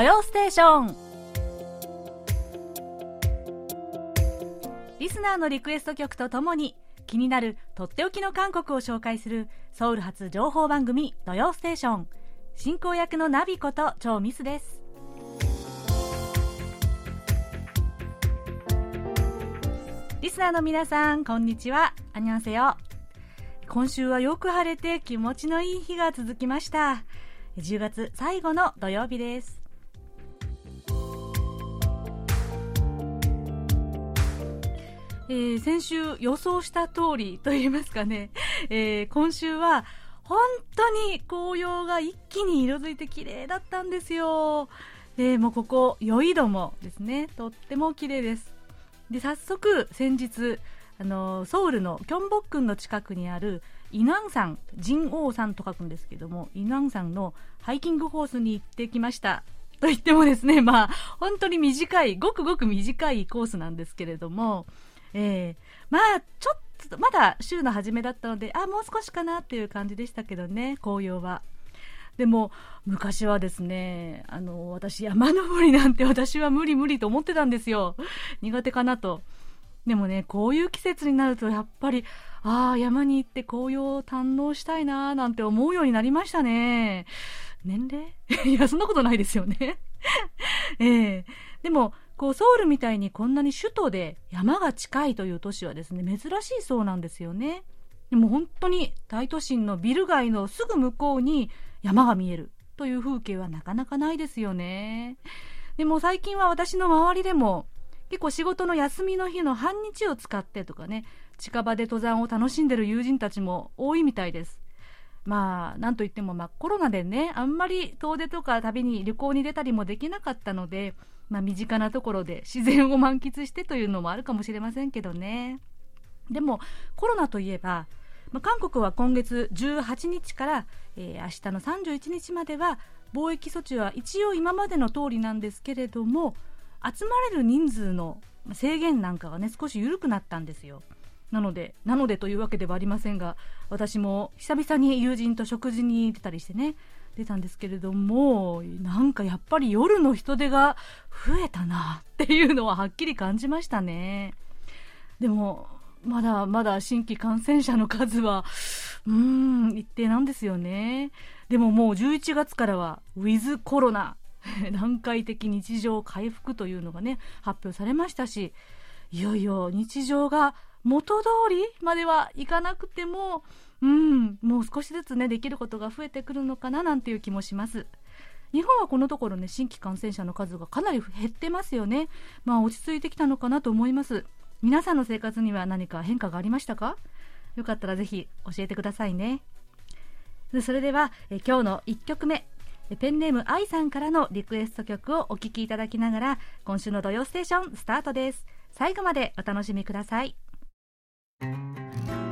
土曜ステーション。リスナーのリクエスト曲とともに気になるとっておきの韓国を紹介するソウル発情報番組「土曜ステーション」進行役のナビこと超ミスです。リスナーの皆さんこんにちは。アニョンセヨ今週はよく晴れて気持ちのいい日が続きました。10月最後の土曜日です。えー、先週予想した通りと言いますかね、えー、今週は本当に紅葉が一気に色づいて綺麗だったんですよ。でもうここ、ヨイドもですね、とっても綺麗です。で、早速、先日、あのソウルのキョンボックンの近くにあるイナン山、神王山と書くんですけども、イナン山のハイキングコースに行ってきました。と言ってもですね、まあ、本当に短い、ごくごく短いコースなんですけれども、えー、まあ、ちょっと、まだ週の初めだったので、あ、もう少しかなっていう感じでしたけどね、紅葉は。でも、昔はですね、あの、私、山登りなんて私は無理無理と思ってたんですよ。苦手かなと。でもね、こういう季節になると、やっぱり、ああ、山に行って紅葉を堪能したいなーなんて思うようになりましたね。年齢？いや、そんなことないですよね ええー、でも、こう、ソウルみたいにこんなに首都で山が近いという都市はですね、珍しいそうなんですよね。でも本当に大都心のビル街のすぐ向こうに山が見えるという風景はなかなかないですよね。でも最近は私の周りでも結構仕事の休みの日の半日を使ってとかね、近場で登山を楽しんでる友人たちも多いみたいです。まあ、なんといっても、まあ、コロナでね、あんまり遠出とか旅に旅行に出たりもできなかったので、まあ、身近なところで自然を満喫してというのもあるかもしれませんけどね。でも、コロナといえば、まあ、韓国は今月18日から、えー、明日の31日までは、貿易措置は一応今までの通りなんですけれども、集まれる人数の制限なんかがね、少し緩くなったんですよ。なので、なのでというわけではありませんが、私も久々に友人と食事に出たりしてね、出たんですけれども、なんかやっぱり夜の人手が増えたなっていうのははっきり感じましたね。でも、まだまだ新規感染者の数は、うーん、一定なんですよね。でももう11月からは、ウィズコロナ、段階的日常回復というのがね、発表されましたし、いよいよ日常が元通りまではいかなくても、うん、もう少しずつね、できることが増えてくるのかななんていう気もします。日本はこのところね、新規感染者の数がかなり減ってますよね。まあ落ち着いてきたのかなと思います。皆さんの生活には何か変化がありましたか？よかったらぜひ教えてくださいね。それでは、え今日の1曲目、ペンネーム愛さんからのリクエスト曲をお聴きいただきながら、今週の土曜ステーションスタートです。最後までお楽しみください。thank you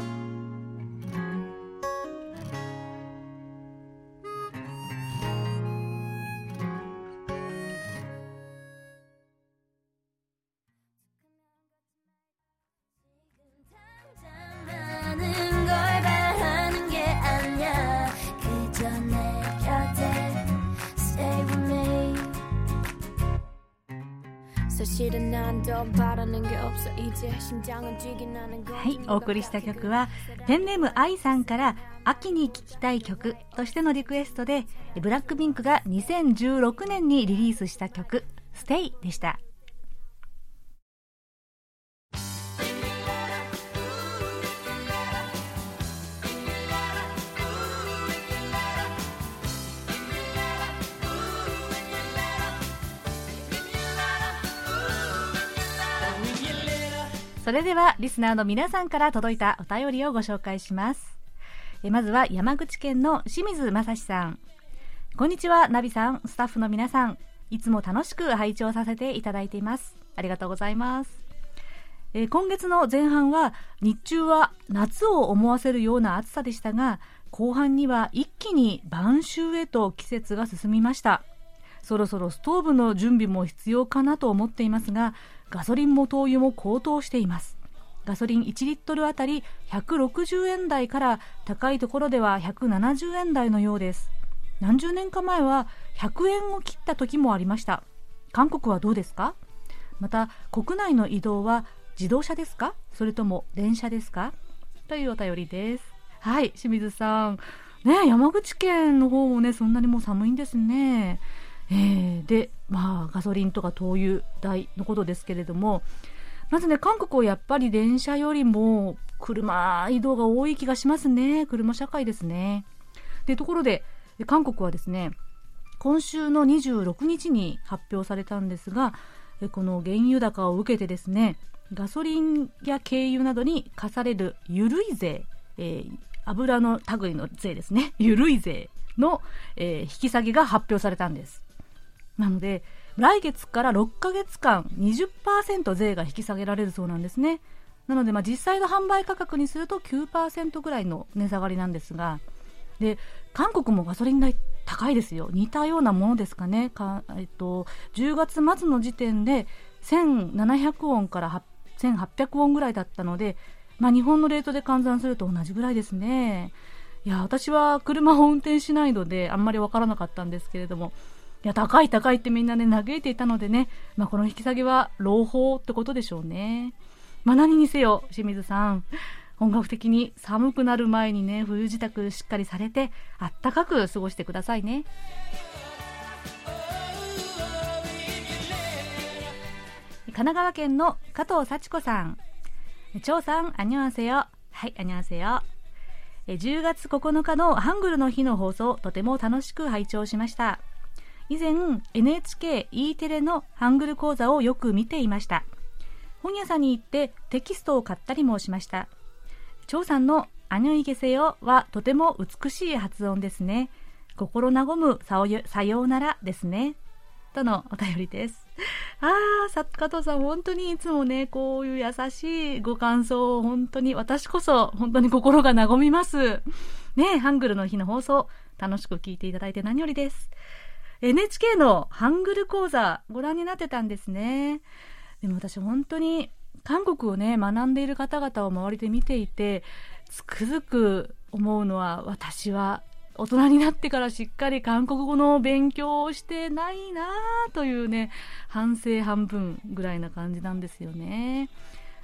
はい、お送りした曲はペンネーム愛さんから秋に聴きたい曲としてのリクエストでブラックピンクが2016年にリリースした曲「Stay でした。それではリスナーの皆さんから届いたお便りをご紹介します。えまずは山口県の清水正史さん。こんにちはナビさん。スタッフの皆さんいつも楽しく拝聴させていただいています。ありがとうございます。え今月の前半は日中は夏を思わせるような暑さでしたが後半には一気に晩秋へと季節が進みました。そろそろストーブの準備も必要かなと思っていますがガソリンも灯油も高騰しています。ガソリン1リットルあたり160円台から高いところでは170円台のようです。何十年か前は100円を切った時もありました。韓国はどうですか？また国内の移動は自動車ですか？それとも電車ですか？というお便りです。はい清水さん。ね山口県の方もねそんなにもう寒いんですね。えー、でまあガソリンとか灯油代のことですけれどもまずね韓国はやっぱり電車よりも車移動が多い気がしますね。車社会ですね。でところで韓国はですね今週の26日に発表されたんですがこの原油高を受けてですねガソリンや軽油などに課される緩い税、えー、油の類の税ですね。緩い税の、えー、引き下げが発表されたんです。なので来月から6ヶ月間20%税が引き下げられるそうなんですね。なのでまあ実際の販売価格にすると9%ぐらいの値下がりなんですがで韓国もガソリン代高いですよ。似たようなものですかね。か、えっと、10月末の時点で1700ウォンから1800ウォンぐらいだったので、まあ、日本のレートで換算すると同じぐらいですね。いや私は車を運転しないのであんまり分からなかったんですけれどもいや高い高いってみんなね嘆いていたのでね、まあ、この引き下げは朗報ってことでしょうね。まあ、何にせよ清水さん。本格的に寒くなる前にね冬支度しっかりされてあったかく過ごしてくださいね。神奈川県の加藤幸子さん。張さんあにわせよはいあにわせよ10月9日のハングルの日の放送とても楽しく拝聴しました。以前 NHKE テレのハングル講座をよく見ていました本屋さんに行ってテキストを買ったりもしました張さんのアニョイゲセヨはとても美しい発音ですね。心和むさようならですね。とのお便りです。ああ、加藤さん、本当にいつもね、こういう優しいご感想を本当に、私こそ本当に心が和みます。ねハングルの日の放送、楽しく聞いていただいて何よりです。NHK のハングル講座、ご覧になってたんですね。でも私本当に韓国をね学んでいる方々を周りで見ていてつくづく思うのは私は大人になってからしっかり韓国語の勉強をしてないなというね反省半分ぐらいな感じなんですよね。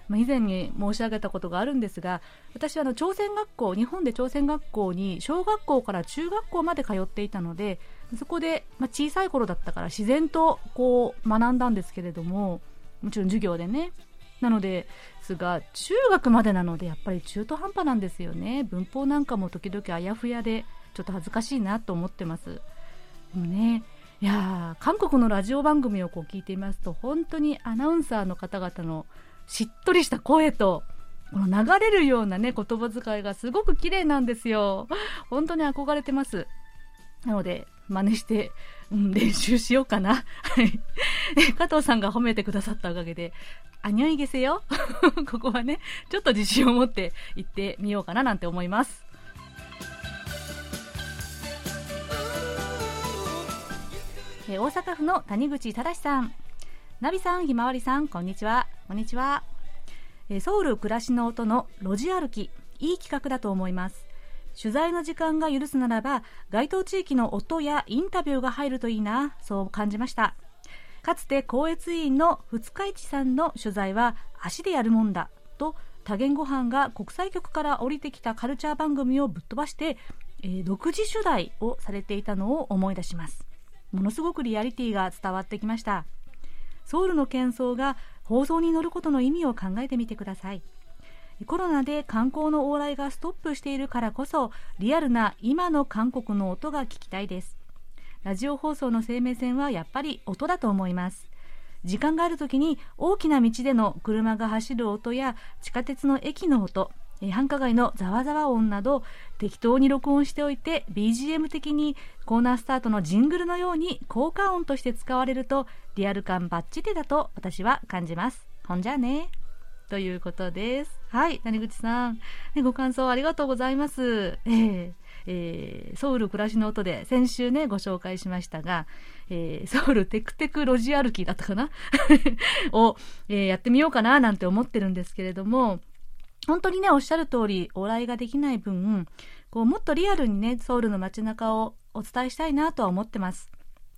まあ、以前に申し上げたことがあるんですが私はあの朝鮮学校日本で朝鮮学校に小学校から中学校まで通っていたのでそこで、まあ、小さい頃だったから自然とこう学んだんですけれどももちろん授業でね。なのですが中学までなのでやっぱり中途半端なんですよね。文法なんかも時々あやふやでちょっと恥ずかしいなと思ってます。でもねいや韓国のラジオ番組をこう聞いていますと本当にアナウンサーの方々のしっとりした声とこの流れるようなね言葉遣いがすごく綺麗なんですよ。本当に憧れてます。なので真似してうん、練習しようかな。はい。加藤さんが褒めてくださったおかげで、あにょいげせよ。ここはね、ちょっと自信を持って行ってみようかななんて思います。え大阪府の谷口正さん。ナビさん、ひまわりさん、こんにちは。こんにちは。えソウル暮らしの音の路地歩き、いい企画だと思います。取材の時間が許すならば該当地域の音やインタビューが入るといいなそう感じました。かつて光悦委員の二日市さんの取材は足でやるもんだと多言語班が国際局から降りてきたカルチャー番組をぶっ飛ばして、えー、独自取材をされていたのを思い出します。ものすごくリアリティが伝わってきました。ソウルの喧騒が放送に乗ることの意味を考えてみてください。コロナで観光の往来がストップしているからこそリアルな今の韓国の音が聞きたいです。ラジオ放送の生命線はやっぱり音だと思います。時間がある時に大きな道での車が走る音や地下鉄の駅の音繁華街のざわざわ音など適当に録音しておいて BGM 的にコーナースタートのジングルのように効果音として使われるとリアル感バッチリだと私は感じます。ほんじゃあね。ということです。はい、谷口さん、ね、ご感想ありがとうございます。えーえー、ソウル暮らしの音で先週ね、ご紹介しましたが、えー、ソウルテクテク路地歩きだったかな？を、えー、やってみようかななんて思ってるんですけれども、本当にね、おっしゃる通り、往来ができない分、こう、もっとリアルにね、ソウルの街中をお伝えしたいなとは思ってます。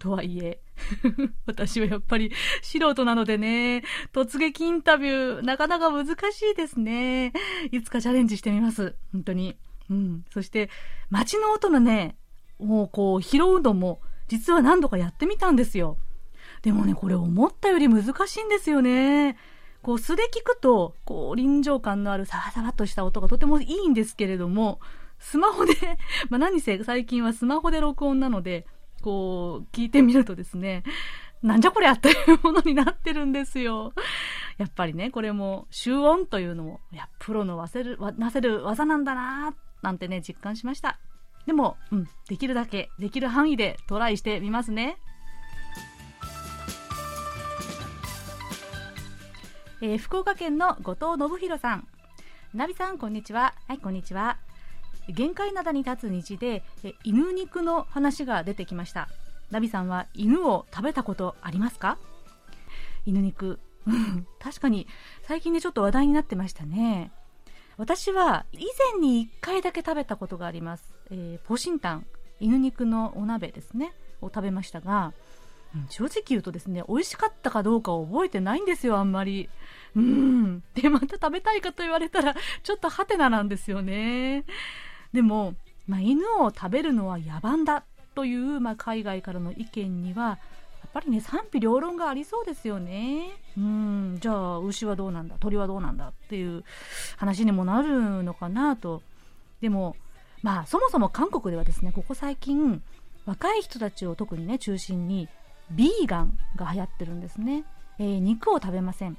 とはいえ、私はやっぱり素人なのでね、突撃インタビュー、なかなか難しいですね。いつかチャレンジしてみます。本当に。うん。そして、街の音のね、もうこう、拾うのも、実は何度かやってみたんですよ。でもね、これ思ったより難しいんですよね。こう素で聞くと、こう臨場感のあるサワサワっとした音がとてもいいんですけれども、スマホで まあ何せ最近はスマホで録音なので、こう聞いてみるとですね、なんじゃこりゃというものになってるんですよ。やっぱりね、これも集音というのも、いや、プロのわせる、なせる技なんだななんてね、実感しました。でも、うん、できるだけ、できる範囲でトライしてみますね。えー、福岡県の後藤信弘さん。ナビさん、こんにちは。はい、こんにちは。限界灘に立つ虹で、犬肉の話が出てきました。ナビさんは犬を食べたことありますか？犬肉。確かに、最近でちょっと話題になってましたね。私は以前に1回だけ食べたことがあります。えー、ポシンタン、犬肉のお鍋ですね、を食べましたが、正直言うとですね、美味しかったかどうか覚えてないんですよ、あんまり。うん。で、また食べたいかと言われたら、ちょっとハテナなんですよね。でも、まあ、犬を食べるのは野蛮だという、まあ、海外からの意見には、やっぱりね、賛否両論がありそうですよね。うん、じゃあ、牛はどうなんだ、鳥はどうなんだっていう話にもなるのかなと。でも、まあ、そもそも韓国ではですね、ここ最近、若い人たちを特にね、中心に、ビーガンが流行ってるんですね、えー、肉を食べません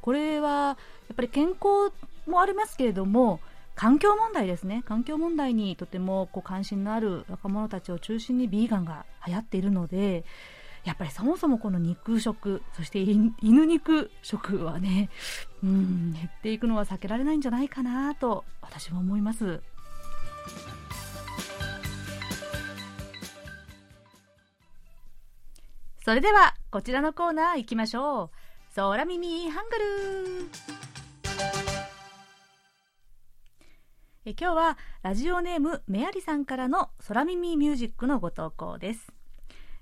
これはやっぱり健康もありますけれども環境問題ですね。環境問題にとてもこう関心のある若者たちを中心にビーガンが流行っているのでやっぱりそもそもこの肉食そして犬肉食はねうん減っていくのは避けられないんじゃないかなと私は思います。それではこちらのコーナー行きましょう。空耳ハングル。え今日はラジオネームメアリさんからの空耳ミュージックのご投稿です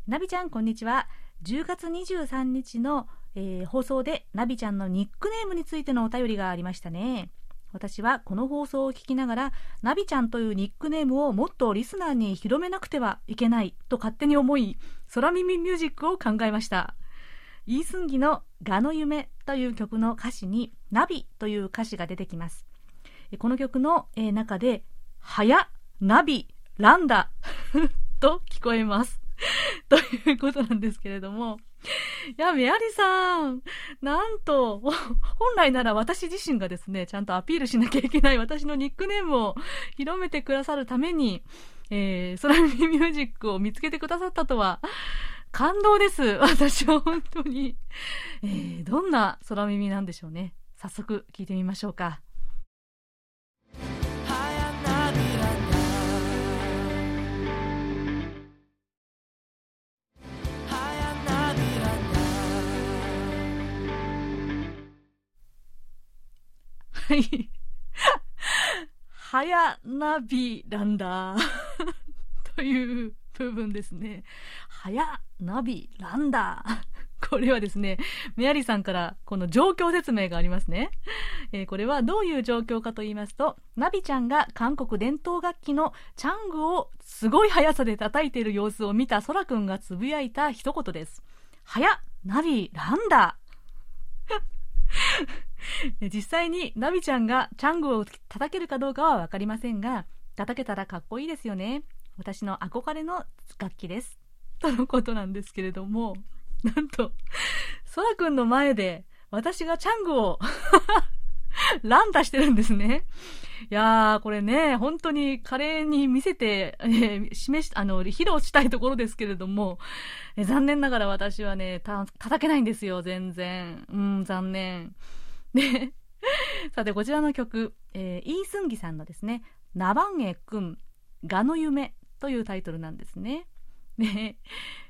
ナビちゃんこんにちは10月23日の、えー、放送でナビちゃんのニックネームについてのお便りがありましたね私はこの放送を聞きながら、ナビちゃんというニックネームをもっとリスナーに広めなくてはいけないと勝手に思い、空耳ミュージックを考えました。イースンギのガの夢という曲の歌詞にナビという歌詞が出てきます。この曲の中で、はや、ナビ、ランダ と聞こえます。ということなんですけれども、いや、メアリさん、なんと、本来なら私自身がですね、ちゃんとアピールしなきゃいけない私のニックネームを広めてくださるために、えー、空耳ミュージックを見つけてくださったとは、感動です。私は本当に。えー、どんな空耳なんでしょうね。早速聞いてみましょうか。はい。はやなびなんだ。という部分ですね。はやなびランダーこれはですね、メアリーさんからこの状況説明がありますね。えー、これはどういう状況かと言いますと、ナビちゃんが韓国伝統楽器のチャングをすごい速さで叩いている様子を見たソラくんがつぶやいた一言です。はやナビランダー 実際にナビちゃんがチャングを叩けるかどうかは分かりませんが、叩けたらかっこいいですよね。私の憧れの楽器です。とのことなんですけれども、なんと、ソラくんの前で私がチャングを 乱打してるんですね。いやー、これね、本当に華麗に見せて、えー、示し、あの、披露したいところですけれども、えー、残念ながら私はね、叩けないんですよ、全然。うん、残念。で、さて、こちらの曲、えー、イースンギさんのですね、ナバンエくん、ガの夢というタイトルなんですね。で、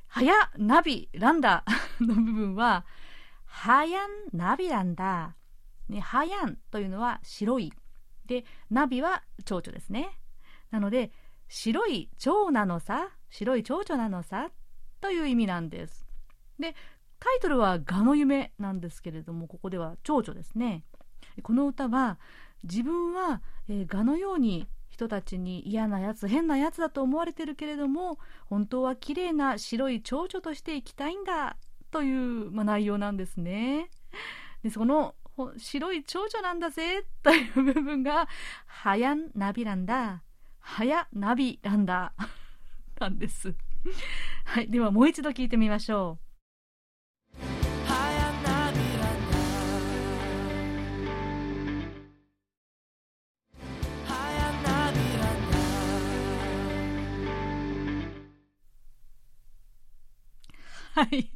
はや、ナビ、ランダ の部分は、はやん、ナビランダ。ね、はやんというのは白い。で、ナビは蝶々ですね。なので、白い蝶なのさ白い蝶々なのさという意味なんですでタイトルは「蛾の夢」なんですけれどもここでは蝶々ですね。この歌は自分は、えー、蛾のように人たちに嫌なやつ変なやつだと思われてるけれども本当は綺麗な白い蝶々として生きたいんだという、ま、内容なんですね。でその白い蝶々なんだぜという部分がハヤンナビランダハヤナビランダなんです。はいではもう一度聞いてみましょう。はい。い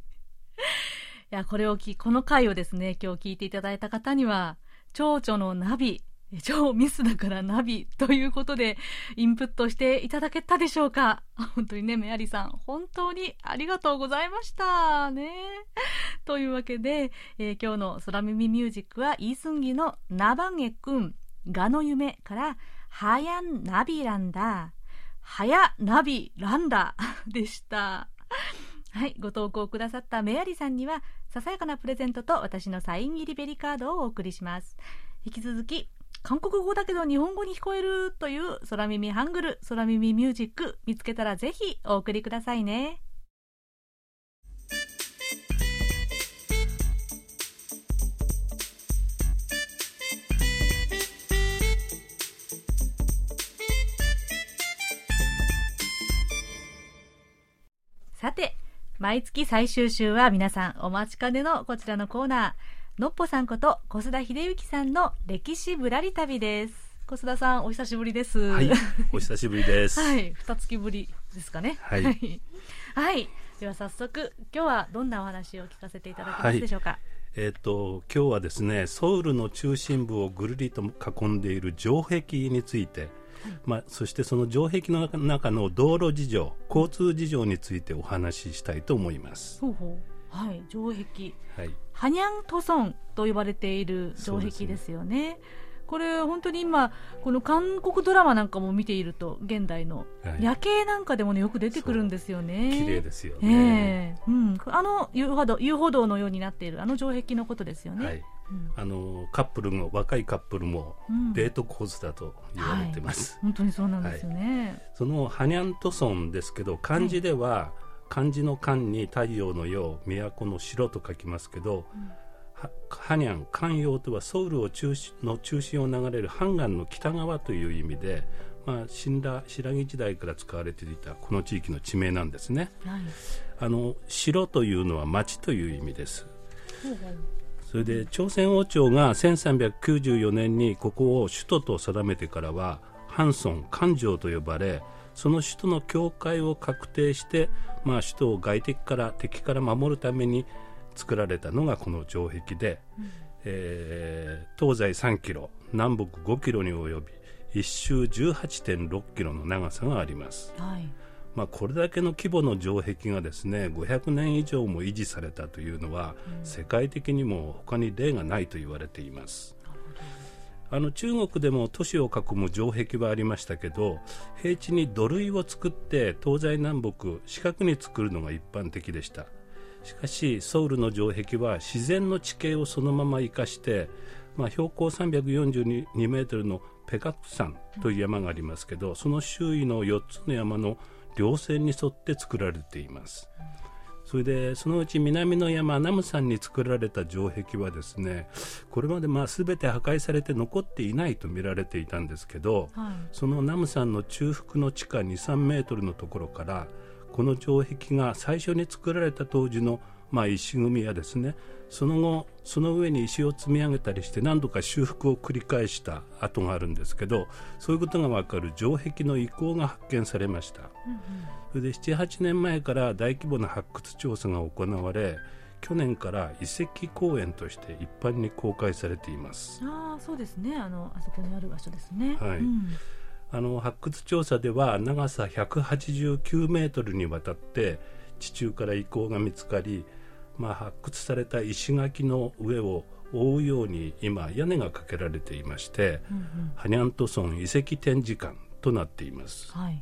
や、これをき、この回をですね、今日聞いていただいた方には、蝶々のナビ、超ミスだからナビということでインプットしていただけたでしょうか？本当にね、メアリさん、本当にありがとうございましたね。というわけで、えー、今日の空耳ミュージックはイースンギのナバンエくん、ガの夢からハヤンナビランダ、ハヤナビランダでした。はい、ご投稿くださったメアリさんには、ささやかなプレゼントと私のサイン入りベリカードをお送りします。引き続き、韓国語だけど日本語に聞こえるという空耳ハングル、空耳ミュージック見つけたらぜひお送りくださいね。毎月最終週は皆さんお待ちかねのこちらのコーナー、のっぽさんこと小須田秀幸さんの歴史ぶらり旅です。小須田さん、お久しぶりです。はい、お久しぶりです。はい、二月ぶりですかね。はい。はい。では早速、今日はどんなお話を聞かせていただけますでしょうか？はいえーと、今日はですねソウルの中心部をぐるりと囲んでいる城壁についてまあ、そしてその城壁の中の道路事情交通事情についてお話ししたいと思います。ほうほう。はい城壁、はい、ハニャントソンと呼ばれている城壁ですよね。これ本当に今この韓国ドラマなんかも見ていると現代の夜景なんかでもねよく出てくるんですよね。綺麗ですよね、えー、うん、あの遊歩道遊歩道のようになっているあの城壁のことですよね、はいあのカップルも若いカップルもデートコースだと言われてます、はい、本当にそうなんですよね、はい、そのハニャントソンですけど漢字では、漢字の漢に太陽の陽都の城と書きますけど、うん。ハニャン関陽とはソウルを中の中心を流れるハンガンの北側という意味で、まあ、新羅白木時代から使われていたこの地域の地名なんですね、はい、あの城というのは町という意味です、それで朝鮮王朝が1394年にここを首都と定めてからはハンソン、関城と呼ばれその首都の境界を確定して、まあ、首都を外敵から敵から守るために作られたのがこの城壁で、うん、えー、東西3キロ南北5キロに及び一周18.6キロの長さがあります。はいまあ、これだけの規模の城壁がですね500年以上も維持されたというのは、うん、世界的にも他に例がないと言われています。あの中国でも都市を囲む城壁はありましたけど平地に土塁を作って東西南北四角に作るのが一般的でしたしかしソウルの城壁は自然の地形をそのまま生かして、まあ、標高342メートルのペカク山という山がありますけどその周囲の4つの山の稜線に沿って作られています。それでそのうち南の山ナム山に作られた城壁はですねこれまでまあ全て破壊されて残っていないと見られていたんですけど、はい、そのナム山の中腹の地下2、3メートルのところからこの城壁が最初に作られた当時のまあ、石組みやですねその後その上に石を積み上げたりして何度か修復を繰り返した跡があるんですけどそういうことが分かる城壁の遺構が発見されました、うんうん、それで78年前から大規模な発掘調査が行われ去年から遺跡公園として一般に公開されています。ああそうですね。あのあそこにある場所ですね。はい、うん。あの発掘調査では長さ189メートルにわたって地中から遺構が見つかり、まあ、発掘された石垣の上を覆うように今屋根がかけられていまして、うんうん、ハニャントソン遺跡展示館となっています、はい、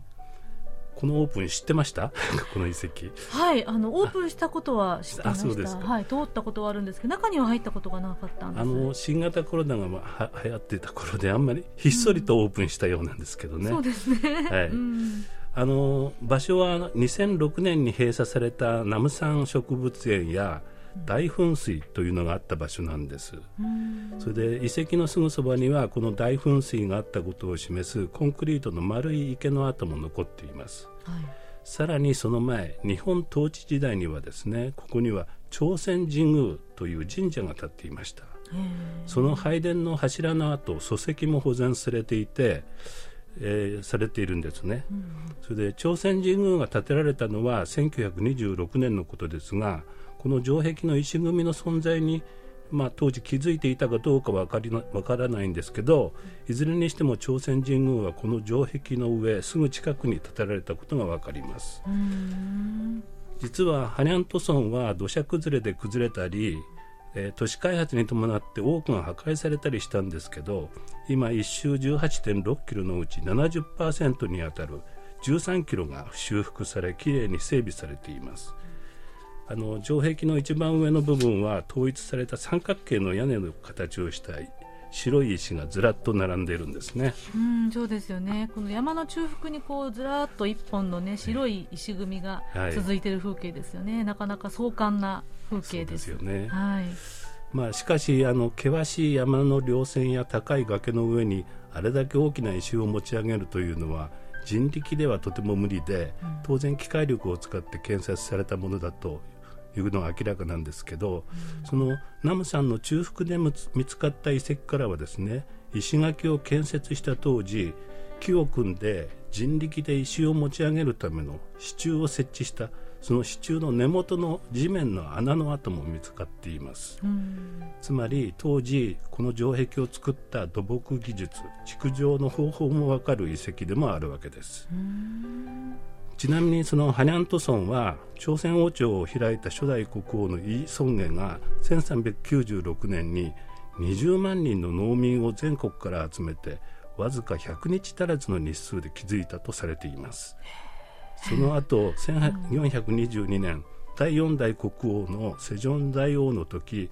このオープン知ってました？この遺跡。はいあのオープンしたことは知ってましあそうですか。たはい通ったことはあるんですけど中には入ったことがなかったんです。あの新型コロナがまあは流行ってた頃であんまりひっそりとオープンしたようなんですけどね、そうですね、はい。うんあの場所は2006年に閉鎖されたナムサン植物園や大噴水というのがあった場所なんです。うんそれで遺跡のすぐそばにはこの大噴水があったことを示すコンクリートの丸い池の跡も残っています。はい。さらにその前日本統治時代にはですねここには朝鮮神宮という神社が建っていました。へその拝殿の柱の跡礎石も保全されていて、えーされているんですね、ーうんそれで朝鮮神宮が建てられたのは1926年のことですがこの城壁の石組みの存在に、まあ、当時気づいていたかどうかは分かりなわからないんですけどいずれにしても朝鮮神宮はこの城壁の上すぐ近くに建てられたことが分かります。うん。実はハニャント村は土砂崩れで崩れたり、えー都市開発に伴って多くが破壊されたりしたんですけど今1周18.6キロのうち70%にあたる13キロが修復されきれいに整備されていますあの城壁の一番上の部分は統一された三角形の屋根の形をした白い石がずらっと並んでいるんですねうん、そうですよね。この山の中腹にこうずらっと一本のね白い石組みがはい続いている風景ですよね。なかなか壮観な風景です。よねはい。まあ、しかしあの険しい山の稜線や高い崖の上にあれだけ大きな石を持ち上げるというのは人力ではとても無理でうん当然機械力を使って建設されたものだというのは明らかなんですけどそのナムさんの中腹で見つかった遺跡からはですね石垣を建設した当時木を組んで人力で石を持ち上げるための支柱を設置したその支柱の根元の地面の穴の跡も見つかっています。つまり当時この城壁を作った土木技術築城の方法もわかる遺跡でもあるわけです。ちなみにそのハニャント村は朝鮮王朝を開いた初代国王のイ・ソンゲが1396年に20万人の農民を全国から集めてわずか100日足らずの日数で築いたとされていますその後1422年第4代国王のセジョン大王の時、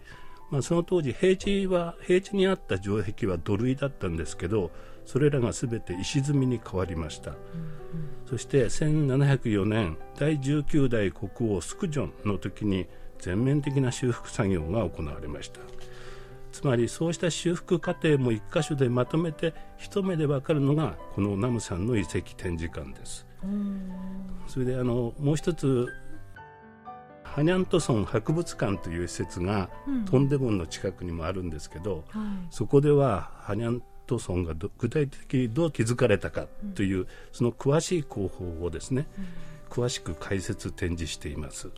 まあ、その当時平地は平地にあった城壁は土塁だったんですけどそれらが全て石積みに変わりました、そして1704年第19代国王スクジョンの時に全面的な修復作業が行われました。つまりそうした修復過程も一箇所でまとめて一目で分かるのがこのナムさんの遺跡展示館です。それであのもう一つハニャント村博物館という施設がうん。トンデムンの近くにもあるんですけど、はい。そこではハニャント村がど具体的にどう築かれたかという、その詳しい工法をですね、詳しく解説展示しています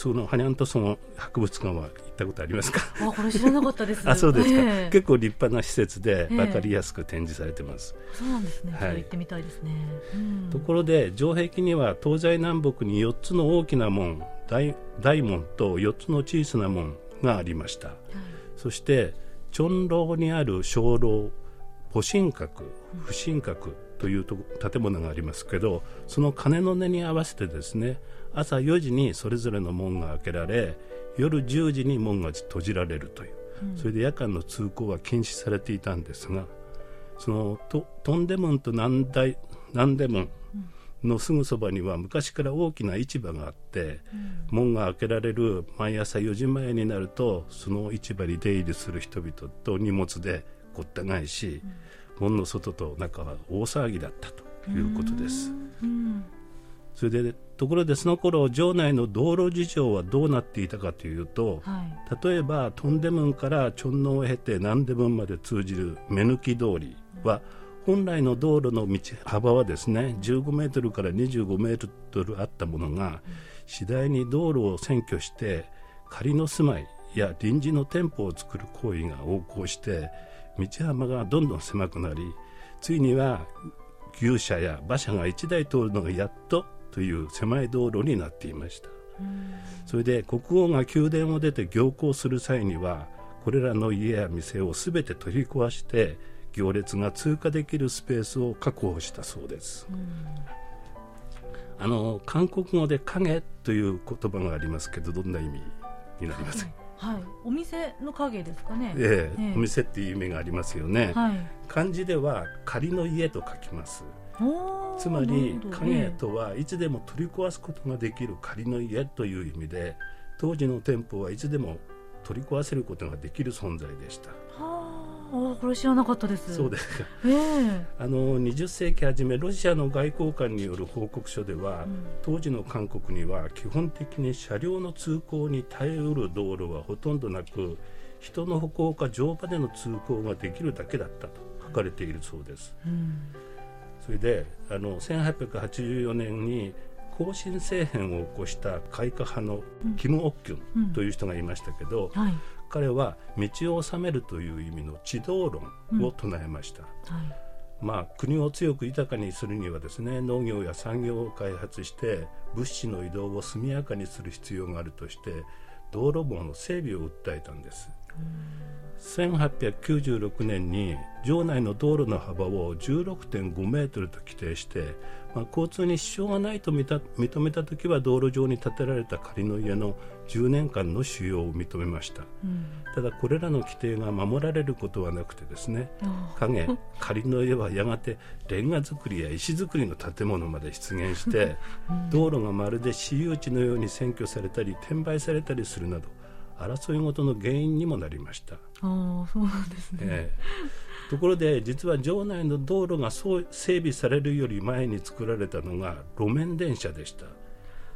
そのハニャント村博物館は行ったことありますか？あ、これ知らなかったです。あそうですか、ええ。結構立派な施設でええ。分かりやすく展示されてます、そうなんですね。はい。行ってみたいですね。うん。ところで城壁には東西南北に4つの大きな門大大門と4つの小さな門がありました。はい。そしてチョンローにある鐘楼戊神閣不神閣というと建物がありますけどその鐘の音に合わせてですね朝4時にそれぞれの門が開けられ夜10時に門が閉じられるという、それで夜間の通行は禁止されていたんですがそのとトンデムンと南大南デムンのすぐそばには昔から大きな市場があって、門が開けられる毎朝4時前になるとその市場に出入りする人々と荷物でごった返し、門の外と中は大騒ぎだったということです。うん。それでところでその頃城内の道路事情はどうなっていたかというと、はい。例えばトンデムンからチョンノを経て南デムンまで通じる目抜き通りは本来の道路の道幅はですね15メートルから25メートルあったものが次第に道路を占拠して仮の住まいや臨時の店舗を作る行為が横行して道幅がどんどん狭くなりついには牛車や馬車が1台通るのがやっとという狭い道路になっていました。それで国王が宮殿を出て行幸する際にはこれらの家や店を全て取り壊して行列が通過できるスペースを確保したそうです、うん、あの韓国語で影という言葉がありますけどどんな意味になります？か、はい、お店の影ですかね。えええ、お店っていう意味がありますよね。はい、漢字では仮の家と書きます。つまり影とはいつでも取り壊すことができる仮の家という意味で当時の店舗はいつでも取り壊せることができる存在でした。あこれ知らなかったです。そうですか、えー、あの20世紀初めロシアの外交官による報告書では、うん、当時の韓国には基本的に車両の通行に耐えうる道路はほとんどなく人の歩行か乗馬での通行ができるだけだったと書かれているそうです、うん、それであの1884年に更新政変を起こした開化派のキム・オッキュンという人がいましたけど、うんはい、彼は道を治めるという意味の地道論を唱えました、うんはい、まあ、国を強く豊かにするにはですね農業や産業を開発して物資の移動を速やかにする必要があるとして道路網の整備を訴えたんです、1896年に城内の道路の幅を16.5メートルと規定して、まあ、交通に支障がないと認めた時は道路上に建てられた仮の家の10年間の使用を認めました、うん、ただこれらの規定が守られることはなくてですね影仮の家はやがてレンガ造りや石造りの建物まで出現して、うん、道路がまるで私有地のように占拠されたり転売されたりするなど争い事の原因にもなりました。あそうなんですね、えー、ところで実は城内の道路が整備されるより前に作られたのが路面電車でした。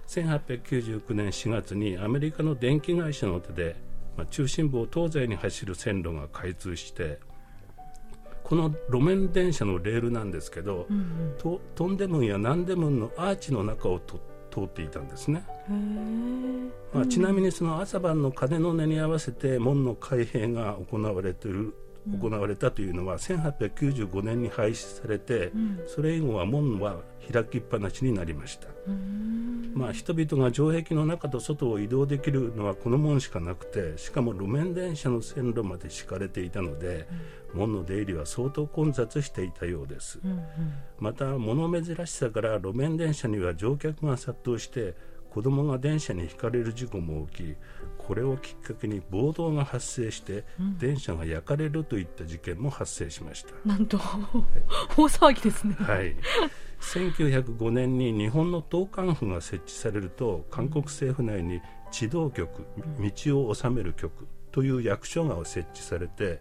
1899年4月にアメリカの電気会社の手で、まあ、中心部を東西に走る線路が開通してこの路面電車のレールなんですけど、うんうん、とトンデムンやナンデムンのアーチの中をと通っていたんですね、まあ、ちなみにその朝晩の鐘の音に合わせて門の開閉が行われている行われたというのは1895年に廃止されて、うん、それ以後は門は開きっぱなしになりました、まあ、人々が城壁の中と外を移動できるのはこの門しかなくてしかも路面電車の線路まで敷かれていたので、うん、門の出入りは相当混雑していたようです、うんうん、また物珍しさから路面電車には乗客が殺到して子供が電車にひかれる事故も起きこれをきっかけに暴動が発生して、うん、電車が焼かれるといった事件も発生しました。なんと、大騒ぎですね。はい。1905年に日本の東管府が設置されると韓国政府内に地道局道を治める局という役所が設置されて、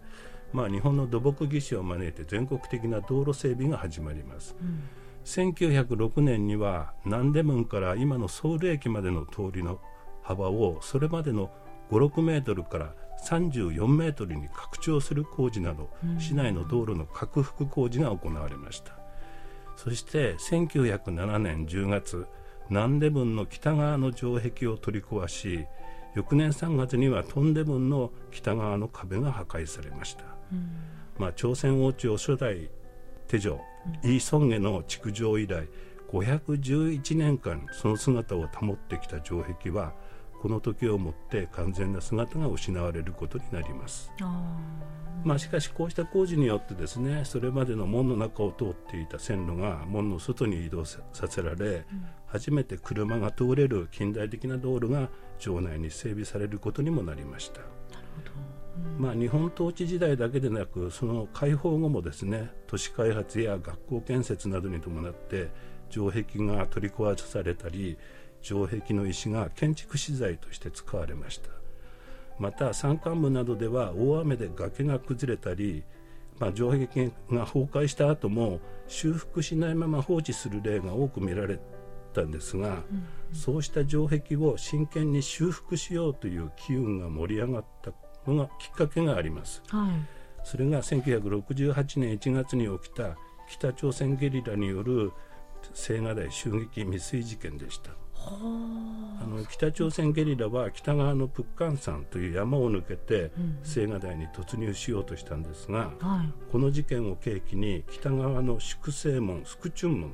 まあ、日本の土木技師を招いて全国的な道路整備が始まります、うん、1906年には南出門から今のソウル駅までの通りの幅をそれまでの56メートルから34メートルに拡張する工事など、うん、市内の道路の拡幅工事が行われました。そして1907年10月南出分の北側の城壁を取り壊し翌年3月にはトンデ分の北側の壁が破壊されました、うん、まあ、朝鮮王朝初代手錠、うん、イ・ソンゲの築城以来511年間その姿を保ってきた城壁はこの時をもって完全な姿が失われることになります。まあ、しかしこうした工事によってですねそれまでの門の中を通っていた線路が門の外に移動させられ、うん、初めて車が通れる近代的な道路が城内に整備されることにもなりました。うん、まあ、日本統治時代だけでなくその解放後もですね都市開発や学校建設などに伴って城壁が取り壊されたり城壁の石が建築資材として使われました。また山間部などでは大雨で崖が崩れたり、まあ、城壁が崩壊した後も修復しないまま放置する例が多く見られたんですが、うんうん、そうした城壁を真剣に修復しようという機運が盛り上がったのがきっかけがあります、はい、それが1968年1月に起きた北朝鮮ゲリラによる青瓦台襲撃未遂事件でした。あ。の北朝鮮ゲリラは北側のプッカン山という山を抜けて青瓦台に突入しようとしたんですが、この事件を契機に北側の粛清門スクチュン門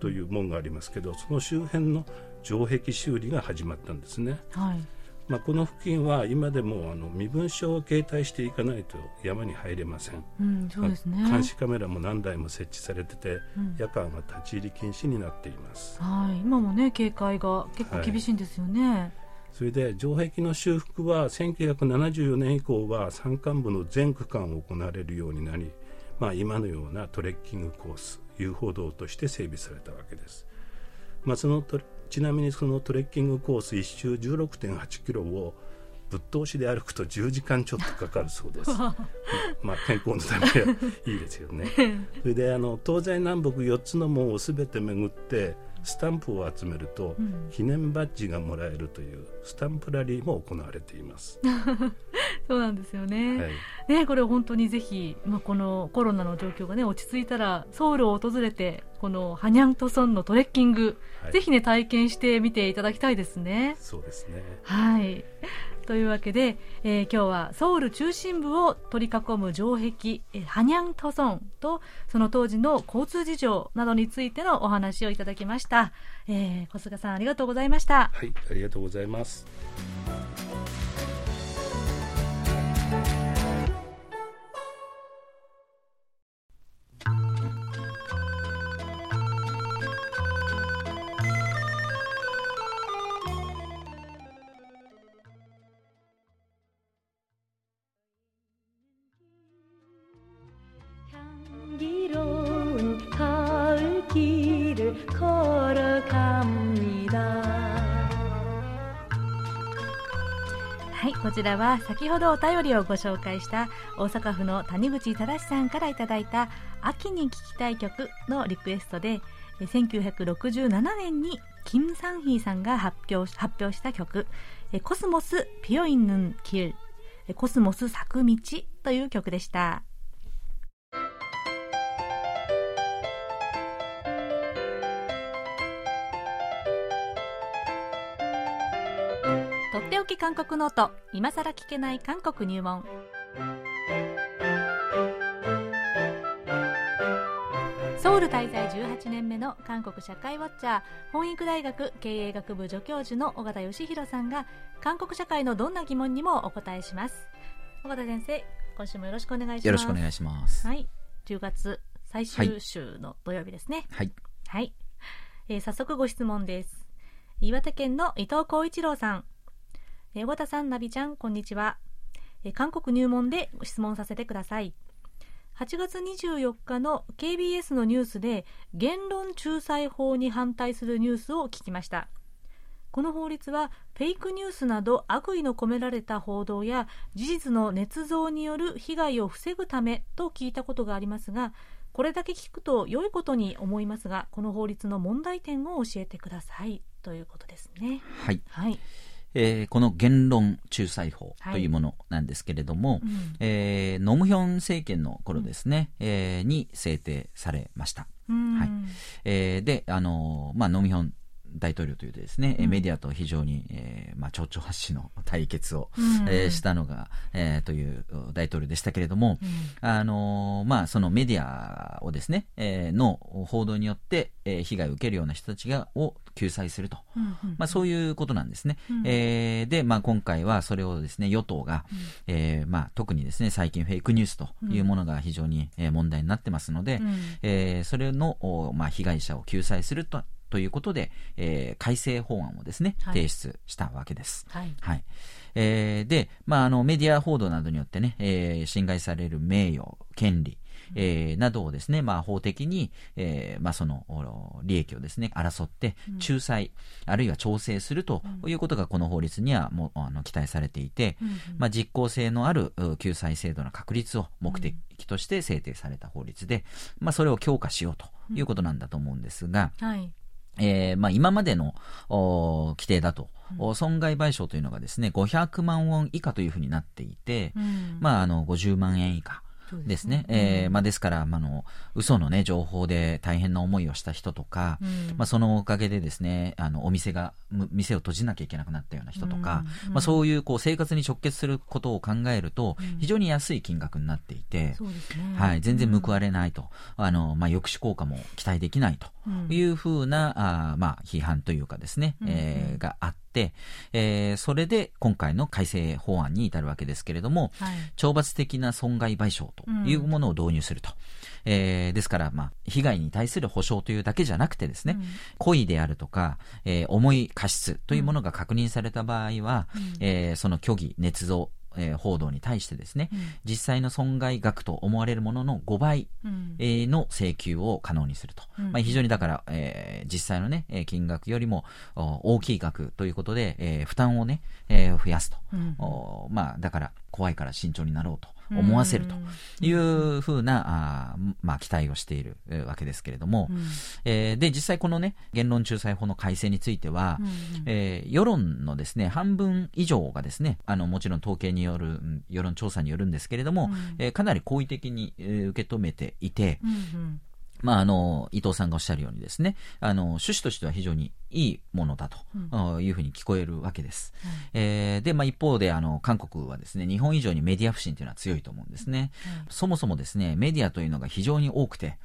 という門がありますけど、その周辺の城壁修理が始まったんですね。はいまあ、この付近は今でもあの身分証を携帯していかないと山に入れません、うん、そうですね、監視カメラも何台も設置されてて、うん、夜間は立ち入り禁止になっています、はい、今もね警戒が結構厳しいんですよね、はい、それで城壁の修復は1974年以降は山間部の全区間を行われるようになり、まあ、今のようなトレッキングコース遊歩道として整備されたわけです、まあ、そのちなみにそのトレッキングコース1周16.8キロをぶっ通しで歩くと10時間ちょっとかかるそうです。まあ健康のためはいいですよね。それであの東西南北4つの門をすべて巡ってスタンプを集めると、うん、記念バッジがもらえるというスタンプラリーも行われています そうなんですよね。はい、ねこれ本当にぜひ、まあ、このコロナの状況がね落ち着いたらソウルを訪れてこのハニャントソンのトレッキング、はい、ぜひね体験してみていただきたいですね。そうですね。はい。というわけで、えー、今日はソウル中心部を取り囲む城壁、えー、ハニャントソンとその当時の交通事情などについてのお話をいただきました、えー、小菅さんありがとうございました。はいありがとうございますちらは先ほどお便りをご紹介した大阪府の谷口忠さんからいただいた秋に聴きたい曲のリクエストで1967年にキム・サンヒーさんが発表発表した曲「コスモス・ピヨインヌン・キル」「コスモス咲く道」という曲でした。っておき韓国ノート。今さら聞けない韓国入門。ソウル滞在18年目の韓国社会ウォッチャー本育大学経営学部助教授の尾形義弘さんが韓国社会のどんな疑問にもお答えします。尾形先生今週もよろしくお願いします。よろしくお願いします。はい。10月最終週の土曜日ですね。はい、はい、えー、早速ご質問です。岩手県の伊藤浩一郎さんえー、和田さん、ナビちゃん、こんにちは。えー、韓国入門で質問させてください。8月24日の KBS のニュースで言論仲裁法に反対するニュースを聞きました。この法律はフェイクニュースなど悪意の込められた報道や事実の捏造による被害を防ぐためと聞いたことがありますがこれだけ聞くと良いことに思いますがこの法律の問題点を教えてくださいということですね。はい、はいえー、この言論仲裁法というものなんですけれども、はいうん、えー、ノムヒョン政権の頃ですね、うん、えー、に制定されました。はい。えー、で、あのまあ、ノムヒョン大統領というですね、うん、メディアと非常に、えーまあ、蝶々発しの対決を、うん、えー、したのが、えー、という大統領でしたけれども、うん、あのまあ、そのメディアをですね、えー、の報道によって、えー、被害を受けるような人たちがを救済すると、うんうんまあ、そういうことなんですね。うん、えー、で、まあ、今回はそれをですね与党が、うん、えー、まあ、特にですね最近フェイクニュースというものが非常に、え問題になってますので、うん、えー、それの、まあ、被害者を救済するとということで、えー、改正法案をですね、提出したわけです。はい。はい、えー、で、まあ、あの、メディア報道などによってね、えー、侵害される名誉、権利、えー、などをですね、まあ、法的に、えー、まあ、その利益をですね争って仲裁、うん、あるいは調整するということがこの法律にはもあの期待されていて、うんまあ、実効性のある救済制度の確立を目的として制定された法律で、まあ、それを強化しようということなんだと思うんですが、はいえーまあ、今までの規定だと、うん、損害賠償というのがですね500万ウォン以下というふうになっていて、うん、まあ、あの50万円以下。ですね。ですね。えー、まあ、ですから、まあの、嘘のね、情報で大変な思いをした人とか、うん、まあ、そのおかげでですね、あの、お店が、店を閉じなきゃいけなくなったような人とか、うん。うん、まあ、そういう、こう、生活に直結することを考えると、非常に安い金額になっていて、ね、はい、全然報われないと、あの、まあ、抑止効果も期待できないというふうな、あまあ、批判というかですね、えー、があって、、えー、それで今回の改正法案に至るわけですけれども、はい、懲罰的な損害賠償というものを導入すると。うん、えー、ですから、まあ、被害に対する補償というだけじゃなくてですね、うん、故意であるとか、えー、重い過失というものが確認された場合は、うん、えー、その虚偽、捏造、えー、報道に対してですね、うん、実際の損害額と思われるものの5倍、うん、えー、の請求を可能にすると。うん、まあ、非常にだから、えー、実際のね、金額よりも大きい額ということで、えー、負担をね、えー、増やすと。まあ、だから怖いから慎重になろうと。思わせるというふうな、あまあ、期待をしているわけですけれども、うん、えー、で、実際このね、言論仲裁法の改正については、うん、えー、世論のですね、半分以上がですね、あの、もちろん統計による、世論調査によるんですけれども、うん、えー、かなり好意的に、えー、受け止めていて、うんうん。まあ、あの、伊藤さんがおっしゃるようにですね、あの、趣旨としては非常にいいものだというふうに聞こえるわけです。うん、えー、で、まあ、一方で、あの、韓国はですね、日本以上にメディア不信というのは強いと思うんですね。うん、そもそもですね、メディアというのが非常に多くて、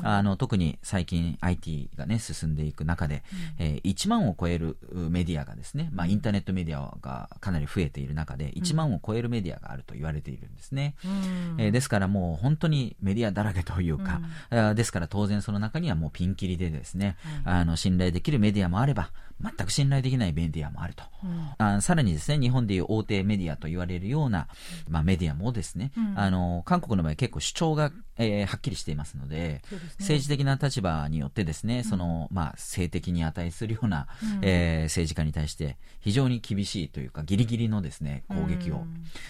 うん、あの、特に最近 IT がね、進んでいく中で、うん、えー、1万を超えるメディアがですね、まあ、インターネットメディアがかなり増えている中で、1万を超えるメディアがあると言われているんですね。うん、えー、ですからもう本当にメディアだらけというか、うん、ですから当然その中にはもうピンキリでですね、あの、信頼できるメディアもあれば、全く信頼できないメディアもあると、うん、あさらにですね日本でいう大手メディアと言われるような、まあ、メディアもですね、うん、あの韓国の場合結構主張が、えー、はっきりしていますので、ね、政治的な立場によってですね、そのまあ、性的に値するような、うん、えー、政治家に対して非常に厳しいというかギリギリのですね攻撃を、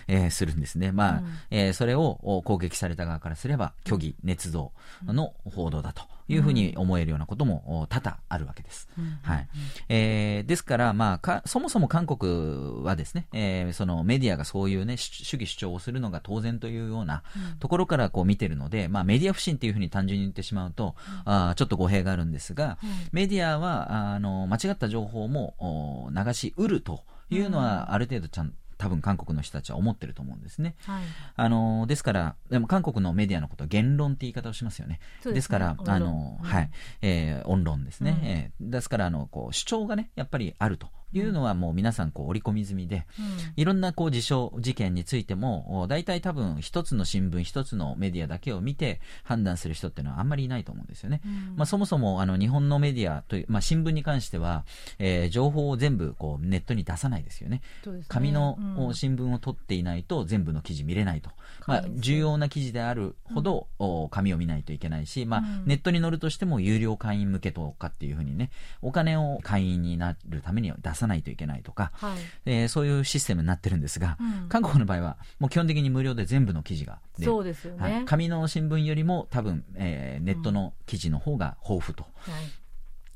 えー、するんですね、まあえー、それを攻撃された側からすれば虚偽捏造の報道だと。いうふうに思えるようなことも多々あるわけです。はい。えー、ですから、まあそもそも韓国はですね、えー、そのメディアがそういうね、主義主張をするのが当然というようなところからこう見てるので、まあメディア不信っていうふうに単純に言ってしまうと、うん、あちょっと語弊があるんですが、メディアは、あの、間違った情報も流しうるというのは、ある程度ちゃんと多分韓国の人たちは思ってると思うんですね。はい、あのですから、でも韓国のメディアのことは言論って言い方をしますよね。ですねですから、あの、はい、えー、音論ですね。うん、えー、ですから、あの、こう、主張がね、やっぱりあると。いうのはもう皆さんこう織り込み済みで、うん、いろんなこう事象、事件についても、大体多分一つの新聞、一つのメディアだけを見て判断する人っていうのはあんまりいないと思うんですよね。うん、まあそもそもあの日本のメディアという、まあ新聞に関しては、えー、情報を全部こうネットに出さないですよね。ね。紙の、新聞を取っていないと全部の記事見れないと。まあ重要な記事であるほど、うん、紙を見ないといけないし、まあネットに載るとしても有料会員向けとかっていうふうにね、お金を会員になるために出さないといけないとか、はい、えー、そういうシステムになってるんですが、うん、韓国の場合はもう基本的に無料で全部の記事がそうですよね、はい、紙の新聞よりも多分、えー、ネットの記事の方が豊富と。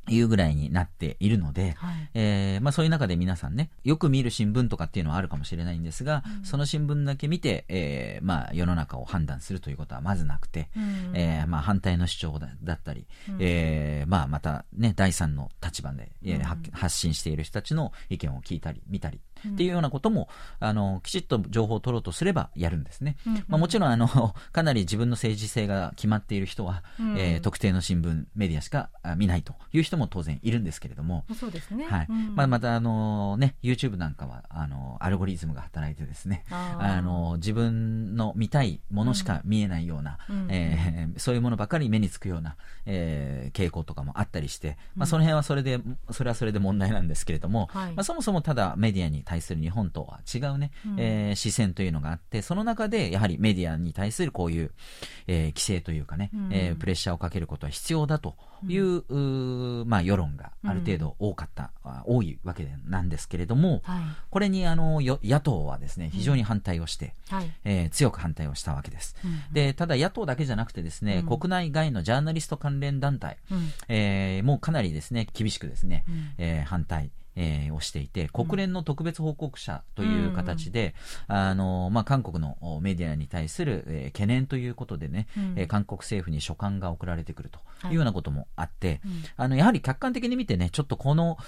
はいいうぐらいになっているので、はい、えー、まあ、そういう中で皆さんね、よく見る新聞とかっていうのはあるかもしれないんですが、うん、その新聞だけ見て、えー、まあ、世の中を判断するということはまずなくて、うん、えー、まあ、反対の主張だったり、うん、えー、まあ、またね、第三の立場で、えー、発信している人たちの意見を聞いたり、見たり、っていうようなことも、あの、きちっと情報を取ろうとすればやるんですね。まあ、もちろん、あの、かなり自分の政治性が決まっている人は、うん、えー、特定の新聞、メディアしか見ないという人も当然いるんですけれども、そうですね。はい。まあ、また、あの、ね、YouTube なんかは、あの、アルゴリズムが働いてですね、あの、自分の見たいものしか見えないような、うん、えー、そういうものばかり目につくような、えー、傾向とかもあったりして、まあ、その辺はそれで、それはそれで問題なんですけれども、はい、まあ、そもそもただメディアに対する日本とは違うね、うん、えー、視線というのがあって、その中でやはりメディアに対するこういう、えー、規制というかね、うん、えー、プレッシャーをかけることは必要だという、うん、まあ世論がある程度多かった、うん、多いわけなんですけれども、はい、これにあの野党はですね、非常に反対をして、はい、えー、強く反対をしたわけです。で、ただ野党だけじゃなくてですね、国内外のジャーナリスト関連団体、うん、えー、もうかなりですね、厳しくですね、うん、えー、反対、えー、をしていて、国連の特別報告者という形で、うん、あの、まあ、韓国のメディアに対する、えー、懸念ということでね、うん、えー、韓国政府に書簡が送られてくるというようなこともあって、はい。あの、やはり客観的に見てね、ちょっとこの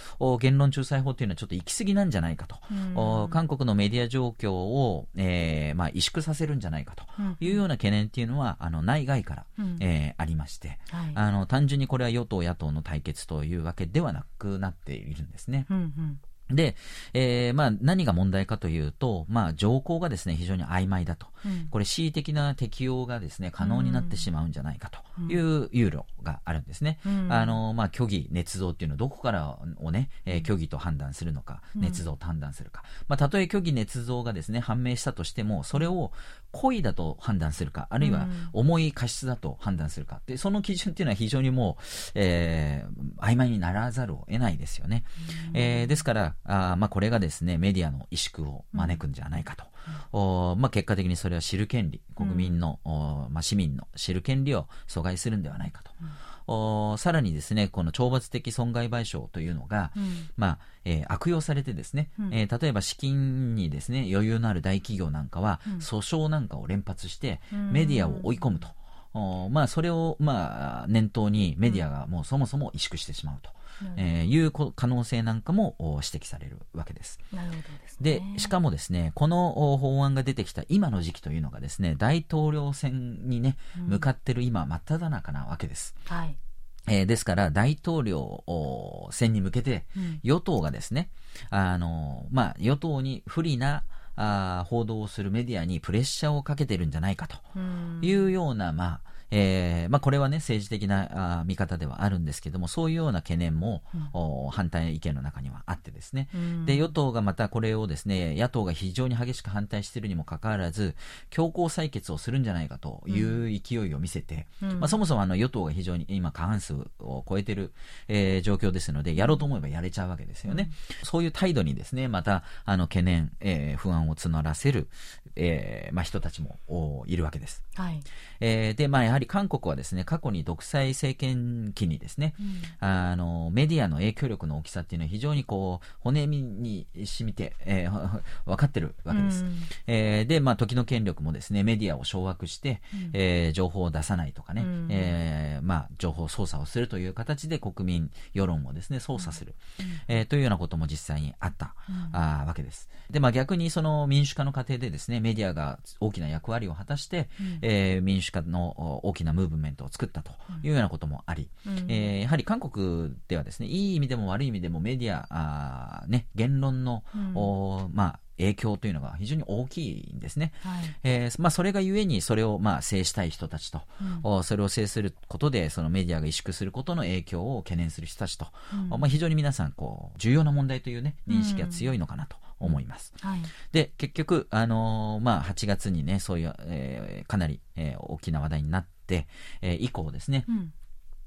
言論仲裁法というのはちょっと行き過ぎなんじゃないかと、うん、韓国のメディア状況を、えー、まあ、萎縮させるんじゃないかというような懸念っていうのは、あの、内外から、うん、えー、ありまして、はい、あの、単純にこれは与党野党の対決というわけではなくなっているんですね。うんうんで、えー、まあ、何が問題かというと、まあ、条項がですね、非常に曖昧だと。うん、これ、恣意的な適用がですね、可能になってしまうんじゃないかという憂慮があるんですね。うん、あの、まあ、虚偽、捏造っていうのはどこからをね、えー、虚偽と判断するのか、捏造と判断するか。まあ、たとえ虚偽捏造がですね、判明したとしても、それを故意だと判断するか、あるいは重い過失だと判断するか。で、その基準っていうのは非常にもう、えー、曖昧にならざるを得ないですよね。えー、ですから、あまあ、これがですね、メディアの萎縮を招くんじゃないかと。おまあ、結果的にそれは知る権利、国民の、おまあ、市民の知る権利を阻害するんではないかと。おさらにですね、この懲罰的損害賠償というのが、うん、まあ、えー、悪用されてですね、うん、えー、例えば資金にですね、余裕のある大企業なんかは、訴訟なんかを連発して、メディアを追い込むと。おまあ、それを、まあ、念頭にメディアがもうそもそも萎縮してしまうと。えー、いう可能性なんかも指摘されるわけです。なるほどで、ね、しかもですね、この法案が出てきた今の時期というのがですね、大統領選にね、向かってる今、真っ只中なわけです。はい。えー、ですから、大統領選に向けて、与党がですね、うん、あの、まあ、与党に不利なあ報道をするメディアにプレッシャーをかけてるんじゃないかというような、まあ、えーまあ、これはね、政治的なあ見方ではあるんですけども、そういうような懸念も、うん、反対意見の中にはあってですね、うん、で、与党がまたこれをですね、野党が非常に激しく反対しているにもかかわらず、強行採決をするんじゃないかという勢いを見せて、うん、まあ、そもそもあの与党が非常に今過半数を超えている、えー、状況ですので、やろうと思えばやれちゃうわけですよね。そういう態度にですね、また、あの、懸念、えー、不安を募らせる、えー、まあ、人たちもいるわけです。はい。えー、で、まあ、やはり韓国はですね、過去に独裁政権期にですね、うん、あの、メディアの影響力の大きさっていうのは非常にこう、骨身に染みて、えー、分かってるわけです。うん、えー、で、まあ、時の権力もですね、メディアを掌握して、うん、えー、情報を出さないとかね、うん、えー、まあ、情報操作をするという形で国民世論をですね、操作する、うん、えー、というようなことも実際にあった、あわけです。で、まあ、逆にその民主化の過程でですね、メディアが大きな役割を果たして、うん、えー、民主化の大きなムーブメントを作ったというようなこともあり、うん、えー、やはり韓国ではですね、いい意味でも悪い意味でもメディア、あね、言論の、うん、おまあ、影響というのが非常に大きいんですね。はい、えー、まあ、それがゆえにそれをまあ制したい人たちと、うん、それを制することでそのメディアが萎縮することの影響を懸念する人たちと、うん、まあ、非常に皆さんこう重要な問題というね認識が強いのかなと思います。はい、で、結局、あのー、まあ、8月にね、そういう、えー、かなり、えー、大きな話題になって、えー、以降ですね、うん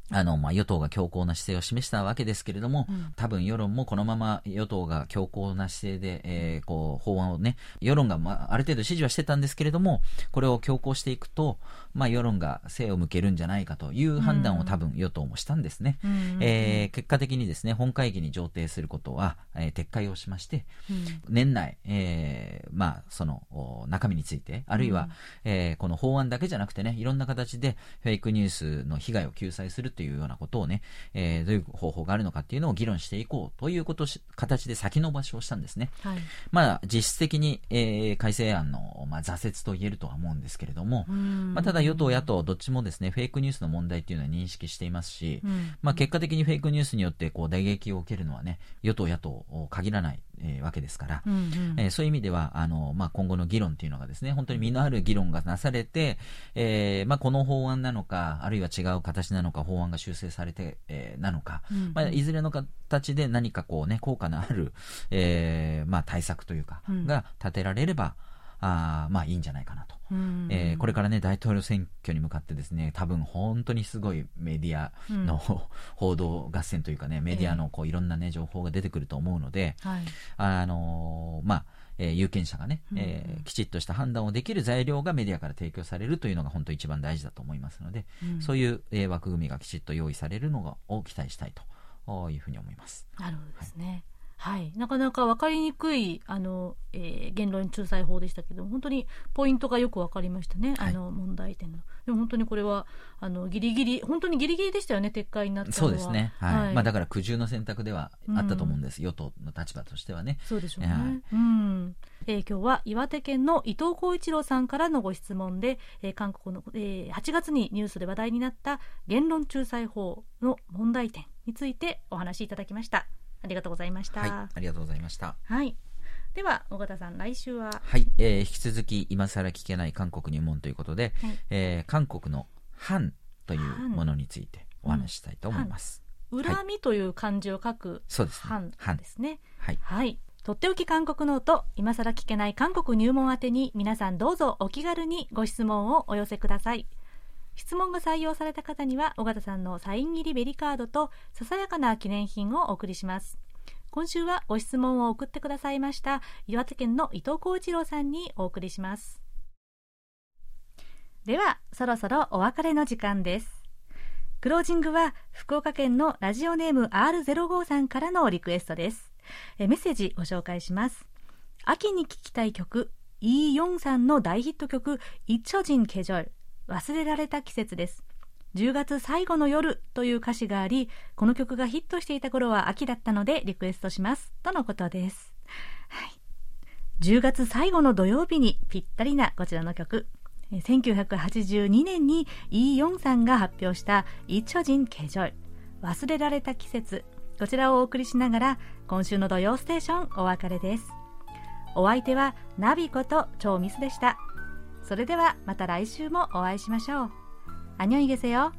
あの、まあ、与党が強硬な姿勢を示したわけですけれども、うん、多分世論もこのまま与党が強硬な姿勢で、えー、こう、法案をね、世論が、まあ、ある程度支持はしてたんですけれども、これを強行していくと、まあ、世論が背を向けるんじゃないかという判断を多分与党もしたんですね。うん、えー、結果的にですね、本会議に上呈することは、えー、撤回をしまして、うん、年内、えー、まあ、その、中身について、あるいは、うん、えー、この法案だけじゃなくてね、いろんな形でフェイクニュースの被害を救済するというようなことをね、えー、どういう方法があるのかっていうのを議論していこうということ形で先延ばしをしたんですね。はい、まあ、実質的に、えー、改正案の、まあ、挫折と言えるとは思うんですけれども、まあ、ただ与党、野党、どっちもですね、フェイクニュースの問題っていうのは認識していますし、まあ、結果的にフェイクニュースによってこう打撃を受けるのはね、与党、野党を限らないえー、わけですから、うんうん、えー、そういう意味ではあの、まあ、今後の議論というのがですね本当に実のある議論がなされて、えーまあ、この法案なのかあるいは違う形なのか法案が修正されて、えー、なのか、うんうん、まあ、いずれの形で何かこう、ね、効果のある、えーまあ、対策というか、が立てられればあまあいいんじゃないかなと。えー、これからね、大統領選挙に向かってですね、多分本当にすごいメディアの、うん、報道合戦というかね、メディアのこういろんなね、情報が出てくると思うので、はい、あのー、まあ、えー、有権者がね、えー、きちっとした判断をできる材料がメディアから提供されるというのが本当一番大事だと思いますので、うん、そういう、えー、枠組みがきちっと用意されるのを期待したいというふうに思います。なるほどですね。はいはい、なかなか分かりにくいあの、えー、言論仲裁法でしたけど本当にポイントがよく分かりましたね、はい、あの問題点の。でも本当にこれはあのギリギリ本当にギリギリでしたよね撤回になったそうですね、はい、はい、まあ、だから苦渋の選択ではあったと思うんです、うん、与党の立場としてはね。そうでしょうね、はい。うん。えー、今日は岩手県の伊藤浩一郎さんからのご質問で、えー、韓国の、えー、8月にニュースで話題になった言論仲裁法の問題点についてお話しいただきました。ありがとうございました。はい、ありがとうございました。はい。では、尾形さん、来週ははい、えー、引き続き、今更聞けない韓国入門ということで、はい、えー、韓国の藩というものについてお話したいと思います。うん、恨みという漢字を書く、そうですね。恨ですね。はい。はい。とっておき韓国ノート、今更聞けない韓国入門宛てに皆さんどうぞお気軽にご質問をお寄せください。質問が採用された方には、尾形さんのサイン入りベリカードとささやかな記念品をお送りします。今週はご質問を送ってくださいました岩手県の伊藤浩一郎さんにお送りします。ではそろそろお別れの時間です。クロージングは福岡県のラジオネーム R05 さんからのリクエストです。えメッセージご紹介します。秋に聴きたい曲イ・ヨンさんの大ヒット曲「イチョジンケジョル」忘れられた季節です10月最後の夜という歌詞があり、この曲がヒットしていた頃は秋だったのでリクエストします。とのことです。はい。10月最後の土曜日にぴったりなこちらの曲。1982年にイ・ヨンさんが発表したイチョジン・ケジョイ忘れられた季節こちらをお送りしながら今週の土曜ステーションお別れですお相手はナビこと超ミスでしたそれではまた来週もお会いしましょう。안녕히계세요